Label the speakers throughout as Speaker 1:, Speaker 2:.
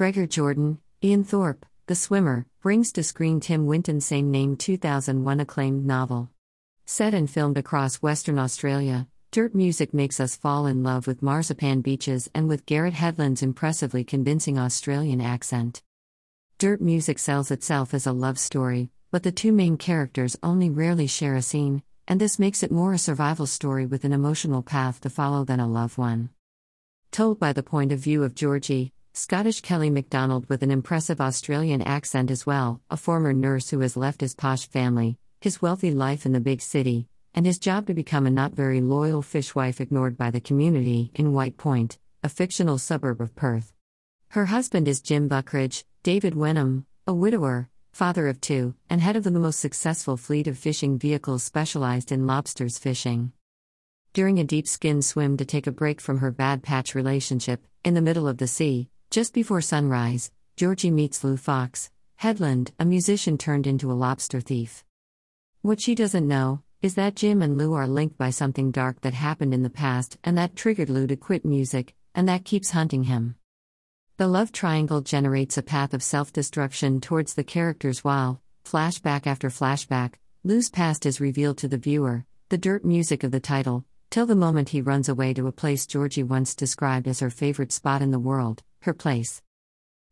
Speaker 1: Gregor Jordan, Ian Thorpe, The Swimmer, brings to screen Tim Winton's same name 2001 acclaimed novel. Set and filmed across Western Australia, Dirt Music makes us fall in love with marzipan beaches and with Garrett Hedlund's impressively convincing Australian accent. Dirt Music sells itself as a love story, but the two main characters only rarely share a scene, and this makes it more a survival story with an emotional path to follow than a love one. Told by the point of view of Georgie, Scottish Kelly MacDonald with an impressive Australian accent as well, a former nurse who has left his posh family, his wealthy life in the big city, and his job to become a not very loyal fishwife ignored by the community in White Point, a fictional suburb of Perth. Her husband is Jim Buckridge, David Wenham, a widower, father of two, and head of the most successful fleet of fishing vehicles specialized in lobsters fishing. During a deep skin swim to take a break from her bad patch relationship, in the middle of the sea, just before sunrise, Georgie meets Lou Fox, Hedlund, a musician turned into a lobster thief. What she doesn't know is that Jim and Lou are linked by something dark that happened in the past and that triggered Lou to quit music, and that keeps hunting him. The love triangle generates a path of self destruction towards the characters while, flashback after flashback, Lou's past is revealed to the viewer, the dirt music of the title, till the moment he runs away to a place Georgie once described as her favorite spot in the world, her place.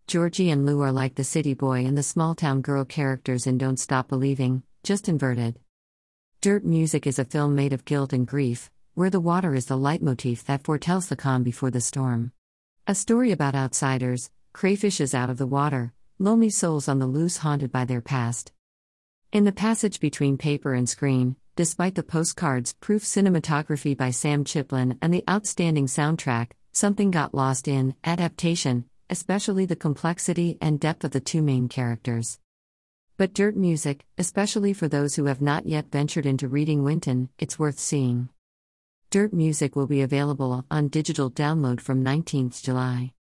Speaker 1: Georgie and Lou are like the city boy and the small town girl characters in Don't Stop Believing, just inverted. Dirt music is a film made of guilt and grief, where the water is the leitmotif that foretells the calm before the storm. A story about outsiders, crayfishes out of the water, lonely souls on the loose haunted by their past. In the passage between paper and screen, despite the postcards, proof cinematography by Sam Chiplin, and the outstanding soundtrack, something got lost in adaptation, especially the complexity and depth of the two main characters. But dirt music, especially for those who have not yet ventured into reading Winton, it's worth seeing. Dirt Music will be available on digital download from 19th July.